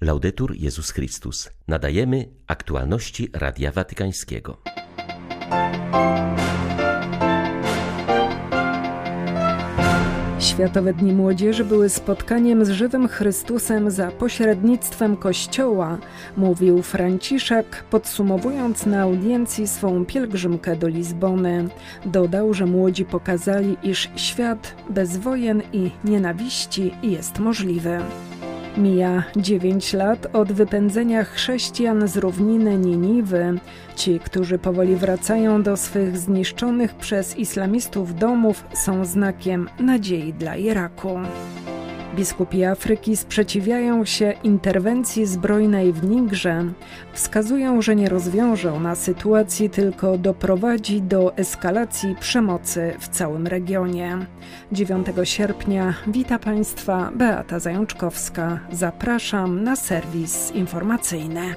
Laudetur Jezus Chrystus. Nadajemy aktualności Radia Watykańskiego. Światowe Dni Młodzieży były spotkaniem z żywym Chrystusem za pośrednictwem Kościoła, mówił Franciszek, podsumowując na audiencji swą pielgrzymkę do Lizbony. Dodał, że młodzi pokazali, iż świat bez wojen i nienawiści jest możliwy. Mija dziewięć lat od wypędzenia chrześcijan z równiny Niniwy. Ci, którzy powoli wracają do swych zniszczonych przez islamistów domów, są znakiem nadziei dla Iraku. Biskupi Afryki sprzeciwiają się interwencji zbrojnej w Nigrze. Wskazują, że nie rozwiąże ona sytuacji, tylko doprowadzi do eskalacji przemocy w całym regionie. 9 sierpnia wita Państwa Beata Zajączkowska. Zapraszam na serwis informacyjny.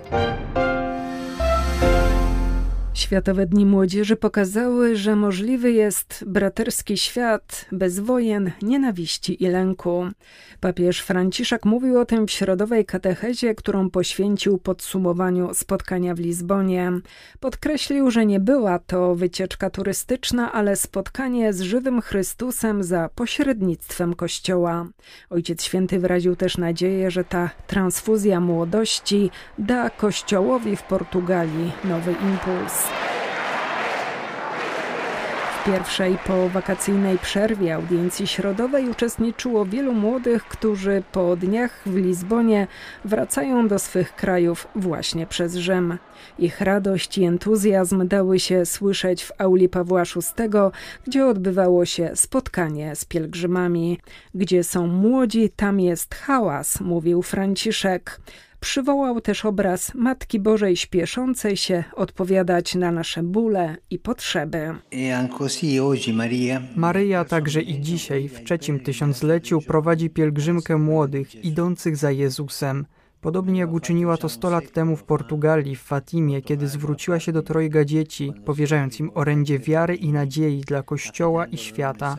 Światowe Dni Młodzieży pokazały, że możliwy jest braterski świat bez wojen, nienawiści i lęku. Papież Franciszek mówił o tym w środowej katechezie, którą poświęcił podsumowaniu spotkania w Lizbonie. Podkreślił, że nie była to wycieczka turystyczna, ale spotkanie z żywym Chrystusem za pośrednictwem Kościoła. Ojciec Święty wyraził też nadzieję, że ta transfuzja młodości da Kościołowi w Portugalii nowy impuls. W pierwszej powakacyjnej przerwie audiencji środowej uczestniczyło wielu młodych, którzy po dniach w Lizbonie wracają do swych krajów właśnie przez Rzym. Ich radość i entuzjazm dały się słyszeć w auli Pawła VI, gdzie odbywało się spotkanie z pielgrzymami. Gdzie są młodzi, tam jest hałas, mówił Franciszek. Przywołał też obraz Matki Bożej śpieszącej się odpowiadać na nasze bóle i potrzeby. Maryja także i dzisiaj, w trzecim tysiącleciu, prowadzi pielgrzymkę młodych, idących za Jezusem. Podobnie jak uczyniła to 100 lat temu w Portugalii, w Fatimie, kiedy zwróciła się do trojga dzieci, powierzając im orędzie wiary i nadziei dla Kościoła i świata.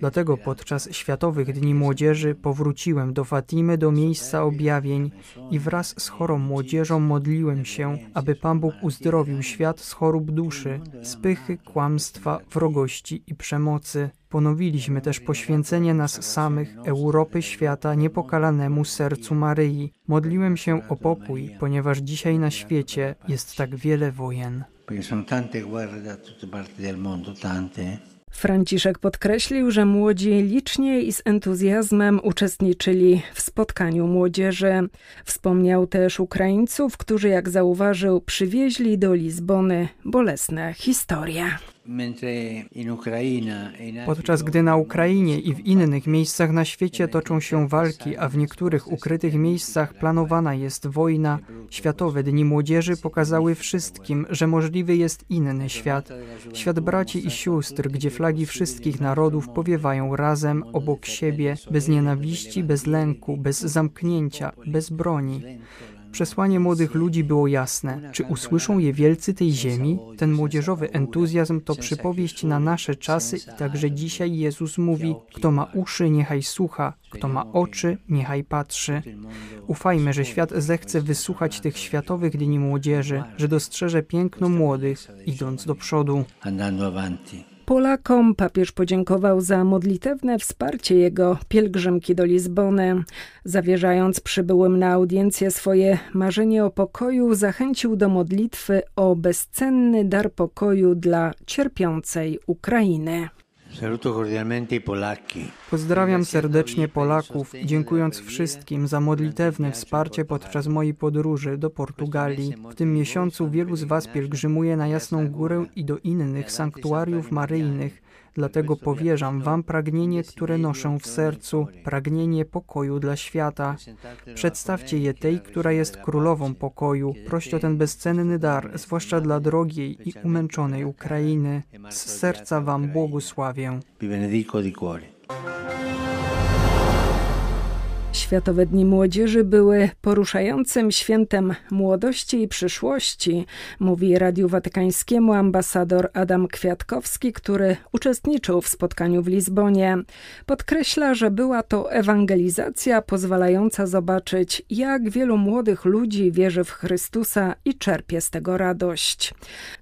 Dlatego podczas Światowych Dni Młodzieży powróciłem do Fatimy, do miejsca objawień i wraz z chorą młodzieżą modliłem się, aby Pan Bóg uzdrowił świat z chorób duszy, z pychy, kłamstwa, wrogości i przemocy. Ponowiliśmy też poświęcenie nas samych, Europy, świata, niepokalanemu sercu Maryi. Modliłem się o pokój, ponieważ dzisiaj na świecie jest tak wiele wojen. Perché sono tante guerre da tutte parti del mondo, tante. Franciszek podkreślił, że młodzi licznie i z entuzjazmem uczestniczyli w spotkaniu młodzieży. Wspomniał też Ukraińców, którzy, jak zauważył, przywieźli do Lizbony bolesne historie. Podczas gdy na Ukrainie i w innych miejscach na świecie toczą się walki, a w niektórych ukrytych miejscach planowana jest wojna, Światowe Dni Młodzieży pokazały wszystkim, że możliwy jest inny świat. Świat braci i sióstr, gdzie flagi wszystkich narodów powiewają razem obok siebie, bez nienawiści, bez lęku, bez zamknięcia, bez broni. Przesłanie młodych ludzi było jasne. Czy usłyszą je wielcy tej ziemi? Ten młodzieżowy entuzjazm to przypowieść na nasze czasy i także dzisiaj Jezus mówi: Kto ma uszy, niechaj słucha, kto ma oczy, niechaj patrzy. Ufajmy, że świat zechce wysłuchać tych światowych dni młodzieży, że dostrzeże piękno młodych, idąc do przodu. Polakom papież podziękował za modlitewne wsparcie jego pielgrzymki do Lizbony. Zawierzając przybyłym na audiencję swoje marzenie o pokoju, zachęcił do modlitwy o bezcenny dar pokoju dla cierpiącej Ukrainy. Pozdrawiam serdecznie Polaków, dziękując wszystkim za modlitewne wsparcie podczas mojej podróży do Portugalii. W tym miesiącu wielu z Was pielgrzymuje na Jasną Górę i do innych sanktuariów maryjnych. Dlatego powierzam Wam pragnienie, które noszę w sercu, pragnienie pokoju dla świata. Przedstawcie je tej, która jest królową pokoju. Proście o ten bezcenny dar, zwłaszcza dla drogiej i umęczonej Ukrainy. Z serca Wam błogosławię. Światowe Dni Młodzieży były poruszającym świętem młodości i przyszłości, mówi Radiu Watykańskiemu ambasador Adam Kwiatkowski, który uczestniczył w spotkaniu w Lizbonie. Podkreśla, że była to ewangelizacja pozwalająca zobaczyć, jak wielu młodych ludzi wierzy w Chrystusa i czerpie z tego radość.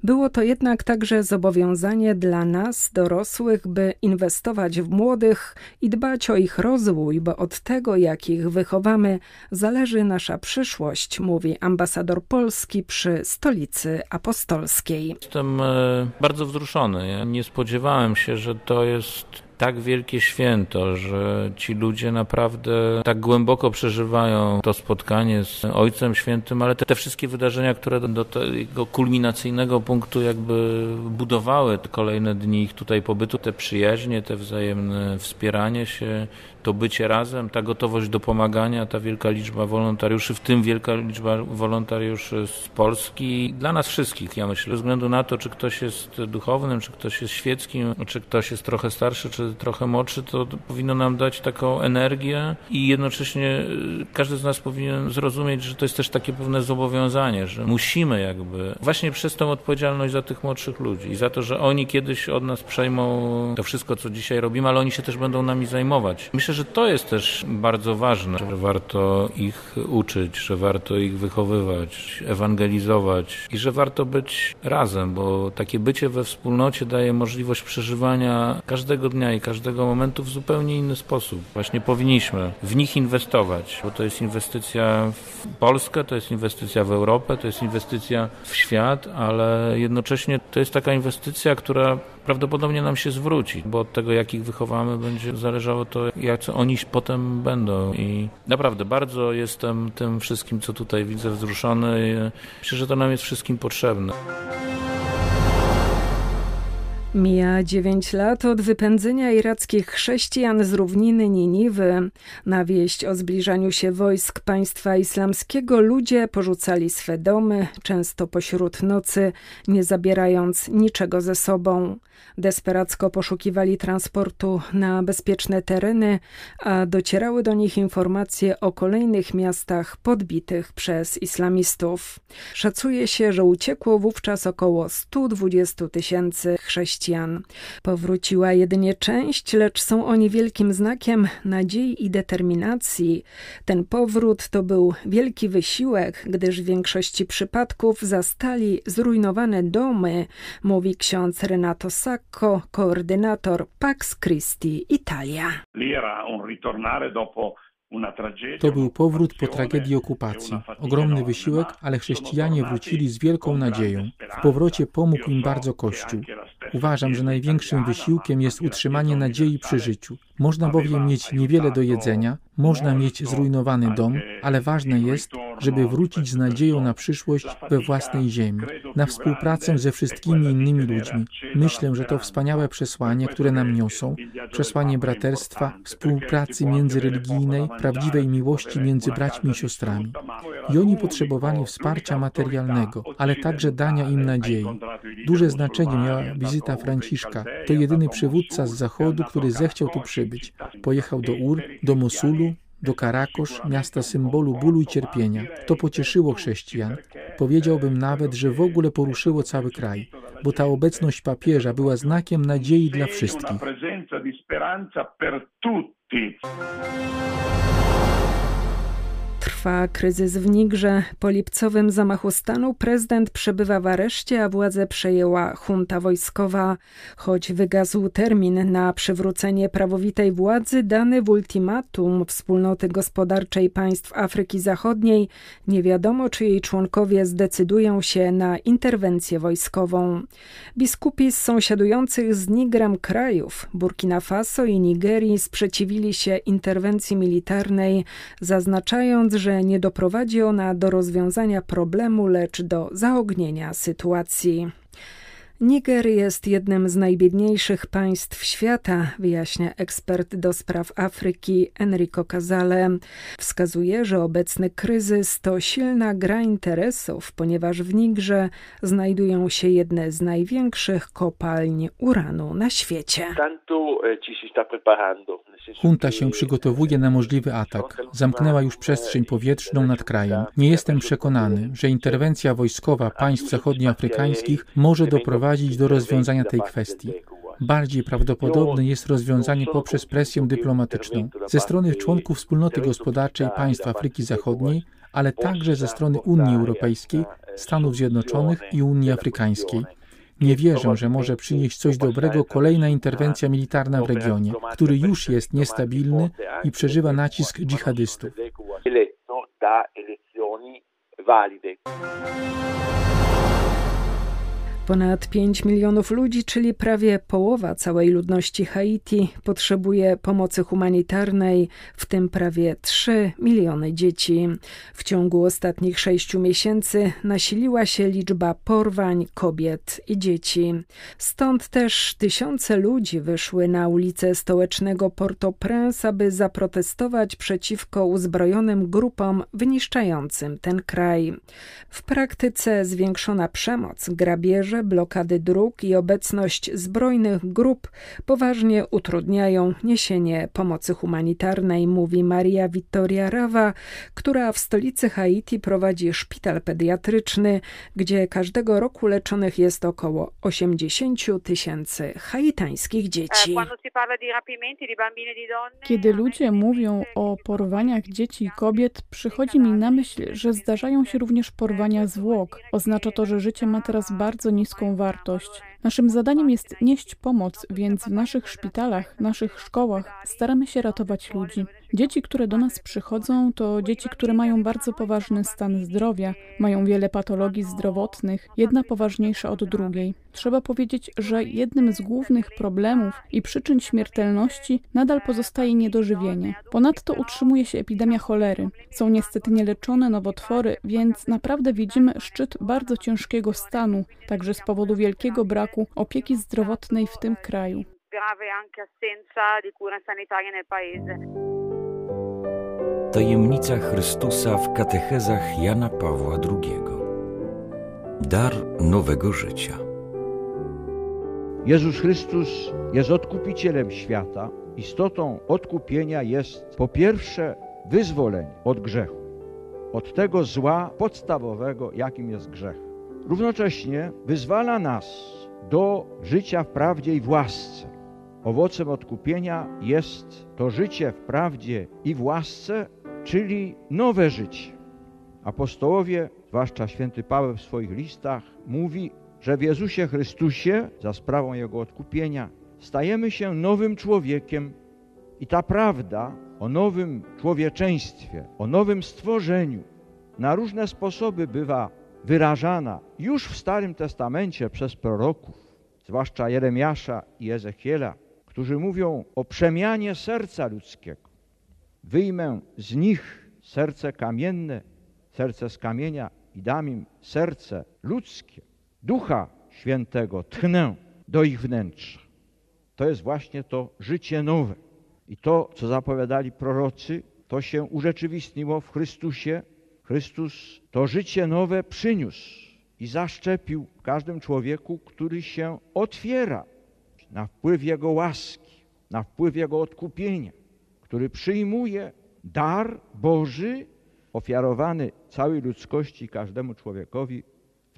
Było to jednak także zobowiązanie dla nas, dorosłych, by inwestować w młodych i dbać o ich rozwój, bo od tego, jak jakich wychowamy, zależy nasza przyszłość, mówi ambasador Polski przy stolicy apostolskiej. Jestem e, bardzo wzruszony. Ja nie spodziewałem się, że to jest tak wielkie święto, że ci ludzie naprawdę tak głęboko przeżywają to spotkanie z Ojcem Świętym, ale te, te wszystkie wydarzenia, które do, tego kulminacyjnego punktu jakby budowały kolejne dni ich tutaj pobytu, te przyjaźnie, te wzajemne wspieranie się, to bycie razem, ta gotowość do pomagania, ta wielka liczba wolontariuszy, w tym wielka liczba wolontariuszy z Polski, dla nas wszystkich, ja myślę, bez względu na to, czy ktoś jest duchownym, czy ktoś jest świeckim, czy ktoś jest trochę starszy, czy trochę młodszy, to powinno nam dać taką energię i jednocześnie y, każdy z nas powinien zrozumieć, że to jest też takie pewne zobowiązanie, że musimy jakby właśnie przez tą odpowiedzialność za tych młodszych ludzi i za to, że oni kiedyś od nas przejmą to wszystko, co dzisiaj robimy, ale oni się też będą nami zajmować. Myślę, że to jest też bardzo ważne, że warto ich uczyć, że warto ich wychowywać, ewangelizować i że warto być razem, bo takie bycie we wspólnocie daje możliwość przeżywania każdego dnia i każdego momentu w zupełnie inny sposób. Właśnie powinniśmy w nich inwestować, bo to jest inwestycja w Polskę, to jest inwestycja w Europę, to jest inwestycja w świat, ale jednocześnie to jest taka inwestycja, która prawdopodobnie nam się zwróci, bo od tego, jak ich wychowamy, będzie zależało to, jak oni potem będą. I naprawdę bardzo jestem tym wszystkim, co tutaj widzę, wzruszony. Myślę, że to nam jest wszystkim potrzebne. Mija dziewięć lat od wypędzenia irackich chrześcijan z równiny Niniwy. Na wieść o zbliżaniu się wojsk państwa islamskiego ludzie porzucali swe domy, często pośród nocy, nie zabierając niczego ze sobą. Desperacko poszukiwali transportu na bezpieczne tereny, a docierały do nich informacje o kolejnych miastach podbitych przez islamistów. Szacuje się, że uciekło wówczas około 120 tysięcy chrześcijan. Powróciła jedynie część, lecz są oni wielkim znakiem nadziei i determinacji. Ten powrót to był wielki wysiłek, gdyż w większości przypadków zastali zrujnowane domy, mówi ksiądz Renato Sacco, koordynator Pax Christi Italia. To był powrót po tragedii okupacji. Ogromny wysiłek, ale chrześcijanie wrócili z wielką nadzieją. W powrocie pomógł im bardzo Kościół. Uważam, że największym wysiłkiem jest utrzymanie nadziei przy życiu. Można bowiem mieć niewiele do jedzenia, można mieć zrujnowany dom, ale ważne jest, żeby wrócić z nadzieją na przyszłość we własnej ziemi, na współpracę ze wszystkimi innymi ludźmi. Myślę, że to wspaniałe przesłanie, które nam niosą, przesłanie braterstwa, współpracy międzyreligijnej, prawdziwej miłości między braćmi i siostrami. I oni potrzebowali wsparcia materialnego, ale także dania im nadziei. Duże znaczenie miała wizyta Franciszka. To jedyny przywódca z Zachodu, który zechciał tu przybyć. Pojechał do Ur, do Mosulu, do Karakosz, miasta symbolu bólu i cierpienia. To pocieszyło chrześcijan. Powiedziałbym nawet, że w ogóle poruszyło cały kraj, bo ta obecność papieża była znakiem nadziei dla wszystkich. Trwa kryzys w Nigrze. Po lipcowym zamachu stanu prezydent przebywa w areszcie, a władzę przejęła junta wojskowa. Choć wygasł termin na przywrócenie prawowitej władzy dany w ultimatum Wspólnoty Gospodarczej Państw Afryki Zachodniej, nie wiadomo, czy jej członkowie zdecydują się na interwencję wojskową. Biskupi z sąsiadujących z Nigrem krajów, Burkina Faso i Nigerii, sprzeciwili się interwencji militarnej, zaznaczając, że nie doprowadzi ona do rozwiązania problemu, lecz do zaognienia sytuacji. Niger jest jednym z najbiedniejszych państw świata, wyjaśnia ekspert do spraw Afryki Enrico Casale. Wskazuje, że obecny kryzys to silna gra interesów, ponieważ w Nigrze znajdują się jedne z największych kopalń uranu na świecie. Tanto ci si sta preparando Junta się przygotowuje na możliwy atak. Zamknęła już przestrzeń powietrzną nad krajem. Nie jestem przekonany, że interwencja wojskowa państw zachodnioafrykańskich może doprowadzić do rozwiązania tej kwestii. Bardziej prawdopodobne jest rozwiązanie poprzez presję dyplomatyczną ze strony członków wspólnoty gospodarczej państw Afryki Zachodniej, ale także ze strony Unii Europejskiej, Stanów Zjednoczonych i Unii Afrykańskiej. Nie wierzę, że może przynieść coś dobrego kolejna interwencja militarna w regionie, który już jest niestabilny i przeżywa nacisk dżihadystów. Ponad 5 milionów ludzi, czyli prawie połowa całej ludności Haiti, potrzebuje pomocy humanitarnej, w tym prawie 3 miliony dzieci. W ciągu ostatnich sześciu miesięcy nasiliła się liczba porwań kobiet i dzieci. Stąd też tysiące ludzi wyszły na ulice stołecznego Port-au-Prince, aby zaprotestować przeciwko uzbrojonym grupom wyniszczającym ten kraj. W praktyce zwiększona przemoc, grabieże, blokady dróg i obecność zbrojnych grup poważnie utrudniają niesienie pomocy humanitarnej, mówi Maria Vittoria Rawa, która w stolicy Haiti prowadzi szpital pediatryczny, gdzie każdego roku leczonych jest około 80 tysięcy haitańskich dzieci. Kiedy ludzie mówią o porwaniach dzieci i kobiet, przychodzi mi na myśl, że zdarzają się również porwania zwłok. Oznacza to, że życie ma teraz bardzo niską niską wartość. Naszym zadaniem jest nieść pomoc, więc w naszych szpitalach, naszych szkołach staramy się ratować ludzi. Dzieci, które do nas przychodzą, to dzieci, które mają bardzo poważny stan zdrowia, mają wiele patologii zdrowotnych, jedna poważniejsza od drugiej. Trzeba powiedzieć, że jednym z głównych problemów i przyczyn śmiertelności nadal pozostaje niedożywienie. Ponadto utrzymuje się epidemia cholery. Są niestety nieleczone nowotwory, więc naprawdę widzimy szczyt bardzo ciężkiego stanu, także z powodu wielkiego braku opieki zdrowotnej w tym kraju. Tajemnica Chrystusa w katechezach Jana Pawła II. Dar nowego życia. Jezus Chrystus jest odkupicielem świata. Istotą odkupienia jest po pierwsze wyzwolenie od grzechu, od tego zła podstawowego, jakim jest grzech. Równocześnie wyzwala nas do życia w prawdzie i w łasce. Owocem odkupienia jest to życie w prawdzie i w łasce, czyli nowe życie. Apostołowie, zwłaszcza święty Paweł w swoich listach, mówi, że w Jezusie Chrystusie, za sprawą Jego odkupienia, stajemy się nowym człowiekiem i ta prawda o nowym człowieczeństwie, o nowym stworzeniu na różne sposoby bywa wyrażana już w Starym Testamencie przez proroków, zwłaszcza Jeremiasza i Ezechiela, którzy mówią o przemianie serca ludzkiego. Wyjmę z nich serce kamienne, serce z kamienia i dam im serce ludzkie. Ducha Świętego tchnę do ich wnętrza. To jest właśnie to życie nowe. I to, co zapowiadali prorocy, to się urzeczywistniło w Chrystusie. Chrystus to życie nowe przyniósł i zaszczepił w każdym człowieku, który się otwiera na wpływ Jego łaski, na wpływ Jego odkupienia, który przyjmuje dar Boży ofiarowany całej ludzkości każdemu człowiekowi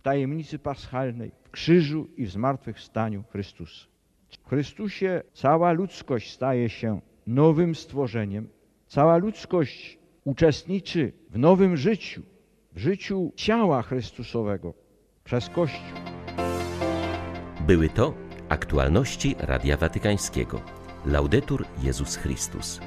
w tajemnicy paschalnej, w krzyżu i w zmartwychwstaniu Chrystusa. W Chrystusie cała ludzkość staje się nowym stworzeniem, cała ludzkość uczestniczy w nowym życiu, w życiu ciała Chrystusowego przez Kościół. Były to aktualności Radia Watykańskiego. Laudetur Jezus Chrystus.